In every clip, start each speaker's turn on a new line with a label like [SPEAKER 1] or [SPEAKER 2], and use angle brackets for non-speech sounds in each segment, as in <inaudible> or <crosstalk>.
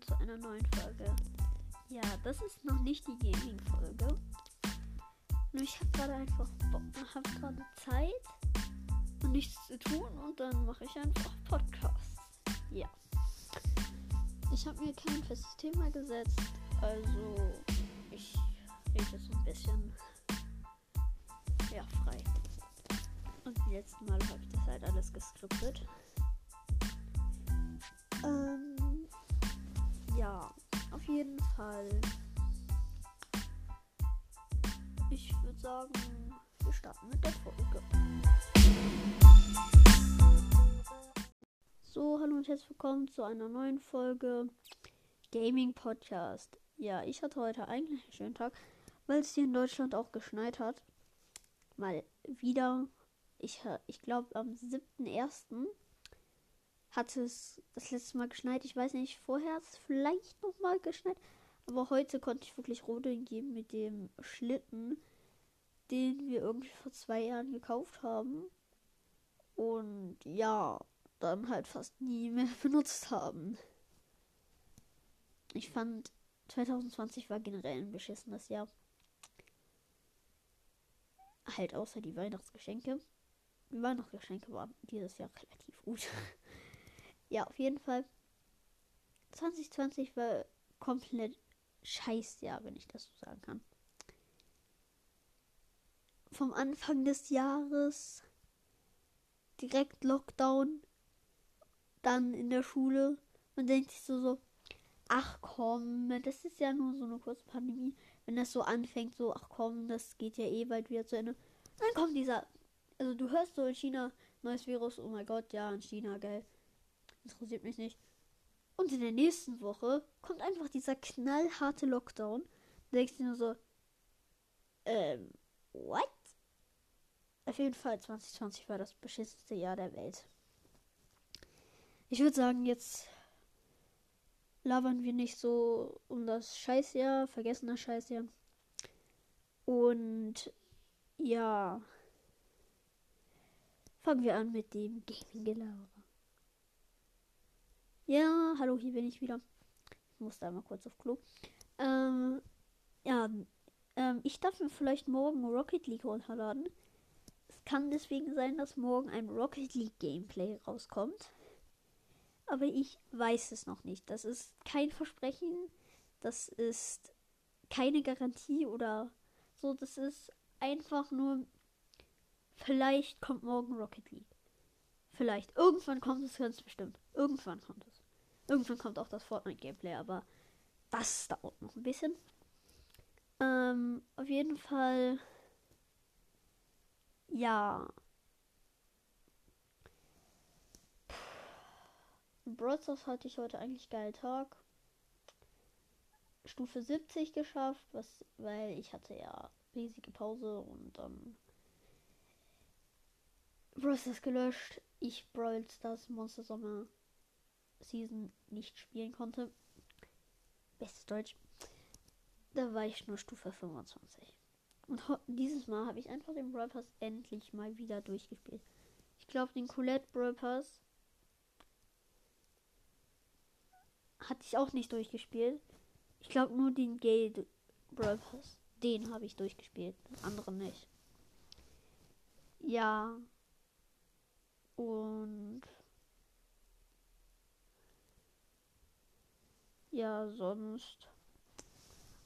[SPEAKER 1] willkommen zu einer neuen Folge. Ja, das ist noch nicht die Gaming-Folge. Nur ich habe gerade einfach Bock, habe gerade Zeit und nichts zu tun und dann mache ich einfach Podcasts. Ja. Ich habe mir kein festes Thema gesetzt, also ich rede so ein bisschen ja frei. Und die letzten Mal habe ich das halt alles geskriptet. Ähm, ja, auf jeden Fall. Ich würde sagen, wir starten mit der Folge. So, hallo und herzlich willkommen zu einer neuen Folge Gaming Podcast. Ja, ich hatte heute eigentlich einen schönen Tag, weil es hier in Deutschland auch geschneit hat. Mal wieder. Ich, ich glaube, am 7.1 hat es das letzte Mal geschneit. Ich weiß nicht, vorher hat es vielleicht noch mal geschneit. Aber heute konnte ich wirklich rodeln gehen mit dem Schlitten, den wir irgendwie vor zwei Jahren gekauft haben. Und ja, dann halt fast nie mehr <laughs> benutzt haben. Ich fand 2020 war generell ein beschissenes Jahr. Halt außer die Weihnachtsgeschenke. Die Weihnachtsgeschenke waren dieses Jahr relativ gut. <laughs> Ja, auf jeden Fall. 2020 war komplett Scheißjahr, wenn ich das so sagen kann. Vom Anfang des Jahres direkt Lockdown, dann in der Schule. Man denkt sich so, so, ach komm, das ist ja nur so eine kurze Pandemie. Wenn das so anfängt, so, ach komm, das geht ja eh bald wieder zu Ende. Dann kommt dieser, also du hörst so in China, neues Virus, oh mein Gott, ja, in China, geil interessiert mich nicht. Und in der nächsten Woche kommt einfach dieser knallharte Lockdown. Da denkst du nur so, ähm, what? Auf jeden Fall 2020 war das beschissenste Jahr der Welt. Ich würde sagen, jetzt labern wir nicht so um das Scheißjahr, vergessen das Scheißjahr. Und ja, fangen wir an mit dem Gaming-Gelaber. Ja, hallo, hier bin ich wieder. Ich musste einmal kurz auf Klo. Ähm, ja, ähm, ich darf mir vielleicht morgen Rocket League runterladen. Es kann deswegen sein, dass morgen ein Rocket League Gameplay rauskommt. Aber ich weiß es noch nicht. Das ist kein Versprechen. Das ist keine Garantie oder so. Das ist einfach nur. Vielleicht kommt morgen Rocket League. Vielleicht. Irgendwann kommt es ganz bestimmt. Irgendwann kommt es. Irgendwann kommt auch das Fortnite-Gameplay, aber das dauert noch ein bisschen. Ähm, auf jeden Fall. Ja. Broadstars hatte ich heute eigentlich geilen Tag. Stufe 70 geschafft, was, weil ich hatte ja riesige Pause und dann Broadstars gelöscht. Ich Brawl Stars Monster Sommer Season nicht spielen konnte. Bestes Deutsch. Da war ich nur Stufe 25. Und dieses Mal habe ich einfach den Brawl Pass endlich mal wieder durchgespielt. Ich glaube, den Colette Brawl Pass hatte ich auch nicht durchgespielt. Ich glaube nur den Gale Brawl Pass. Den habe ich durchgespielt. Den anderen nicht. Ja. Und Ja, sonst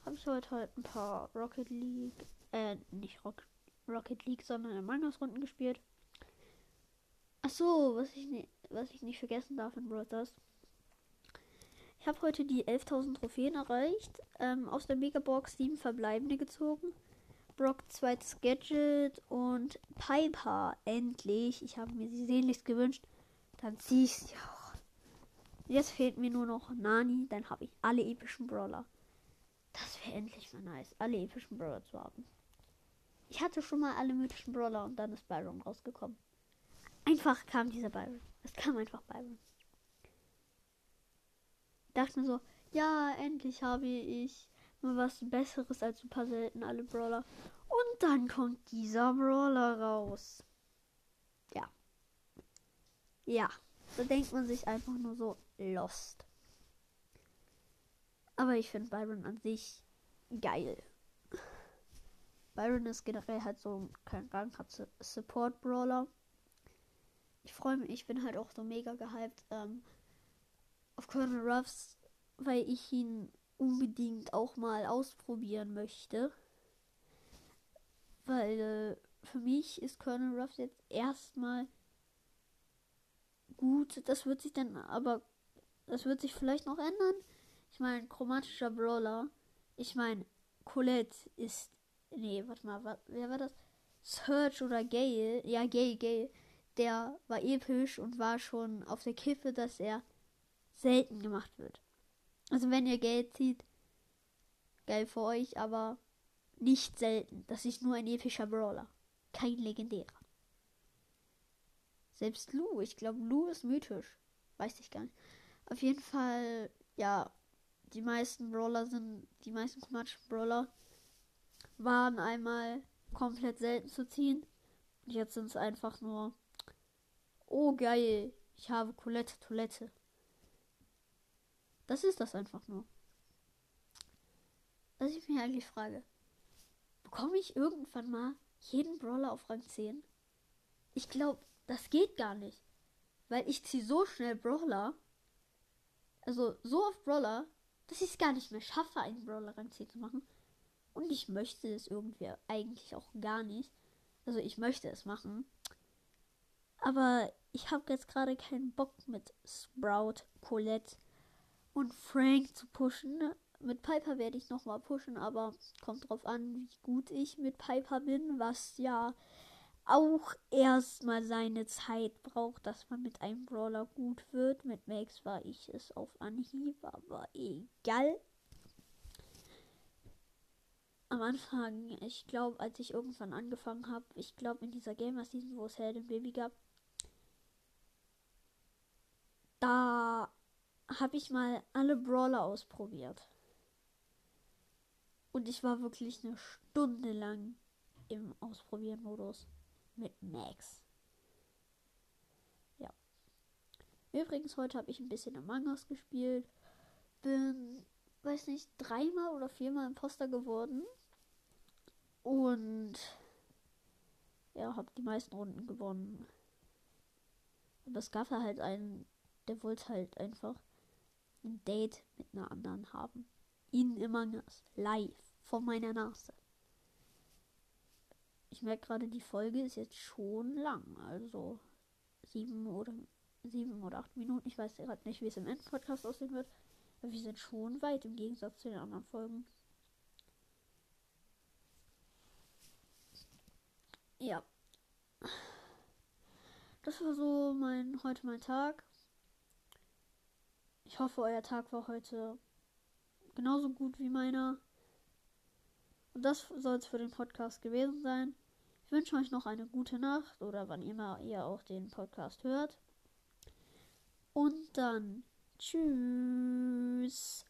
[SPEAKER 1] habe ich heute halt ein paar Rocket League, äh, nicht Rock, Rocket League, sondern Among Us Runden gespielt. Ach so, was ich, nicht, was ich nicht vergessen darf in Brothers. Ich habe heute die 11.000 Trophäen erreicht. Ähm, aus der Megabox sieben verbleibende gezogen. Brock zweites Gadget und Piper endlich. Ich habe mir sie sehnlichst gewünscht. Dann ziehe ich sie. Jetzt fehlt mir nur noch Nani, dann habe ich alle epischen Brawler. Das wäre endlich mal nice, alle epischen Brawler zu haben. Ich hatte schon mal alle mythischen Brawler und dann ist Byron rausgekommen. Einfach kam dieser Byron. Es kam einfach Byron. Dachte mir so, ja, endlich habe ich mal was Besseres als ein paar selten alle Brawler. Und dann kommt dieser Brawler raus. Ja. Ja. Da denkt man sich einfach nur so lost. Aber ich finde Byron an sich geil. Byron ist generell halt so kein Rang, hat Support Brawler. Ich freue mich, ich bin halt auch so mega gehypt ähm, auf Colonel Ruffs, weil ich ihn unbedingt auch mal ausprobieren möchte. Weil äh, für mich ist Colonel Ruffs jetzt erstmal gut. Das wird sich dann aber, das wird sich vielleicht noch ändern. Ich meine, chromatischer Brawler. Ich meine, Colette ist Nee, warte mal, was, wer war das? Search oder Gale? Ja, Gale, Gale. Der war episch und war schon auf der Kippe, dass er selten gemacht wird. Also wenn ihr Geld zieht, geil für euch, aber nicht selten. Das ist nur ein epischer Brawler. Kein legendärer. Selbst Lou, ich glaube, Lou ist mythisch. Weiß ich gar nicht. Auf jeden Fall, ja, die meisten Brawler sind, die meisten chromatischen Brawler waren einmal komplett selten zu ziehen. Und jetzt sind es einfach nur, oh geil, ich habe Colette Toilette. Das ist das einfach nur. Was ich mir eigentlich frage, bekomme ich irgendwann mal jeden Brawler auf Rang 10? Ich glaube, das geht gar nicht. Weil ich ziehe so schnell Brawler, also so oft Brawler, dass ich es gar nicht mehr schaffe, einen Brawler Rang 10 zu machen. Und ich möchte es irgendwie eigentlich auch gar nicht. Also ich möchte es machen. Aber ich habe jetzt gerade keinen Bock mit Sprout, Colette und Frank zu pushen. Mit Piper werde ich nochmal pushen, aber kommt drauf an, wie gut ich mit Piper bin, was ja auch erstmal seine Zeit braucht, dass man mit einem Brawler gut wird. Mit Max war ich es auf Anhieb, aber egal am Anfang, ich glaube, als ich irgendwann angefangen habe, ich glaube in dieser Gamer Season, wo es Helden Baby gab, da habe ich mal alle Brawler ausprobiert. Und ich war wirklich eine Stunde lang im Ausprobieren-Modus mit Max. Ja. Übrigens, heute habe ich ein bisschen Among Us gespielt. Bin, weiß nicht, dreimal oder viermal Imposter geworden. Und ja, habe die meisten Runden gewonnen. Aber es gab halt einen, der wollte halt einfach ein Date mit einer anderen haben. Ihn immer live vor meiner Nase. Ich merke gerade, die Folge ist jetzt schon lang. Also sieben oder sieben oder acht Minuten. Ich weiß gerade nicht, wie es im Endpodcast aussehen wird. Aber wir sind schon weit im Gegensatz zu den anderen Folgen. ja. Das war so mein heute mein Tag. Ich hoffe, euer Tag war heute genauso gut wie meiner. Und das soll es für den Podcast gewesen sein. Ich wünsche euch noch eine gute Nacht oder wann immer ihr auch den Podcast hört. Und dann tschüss.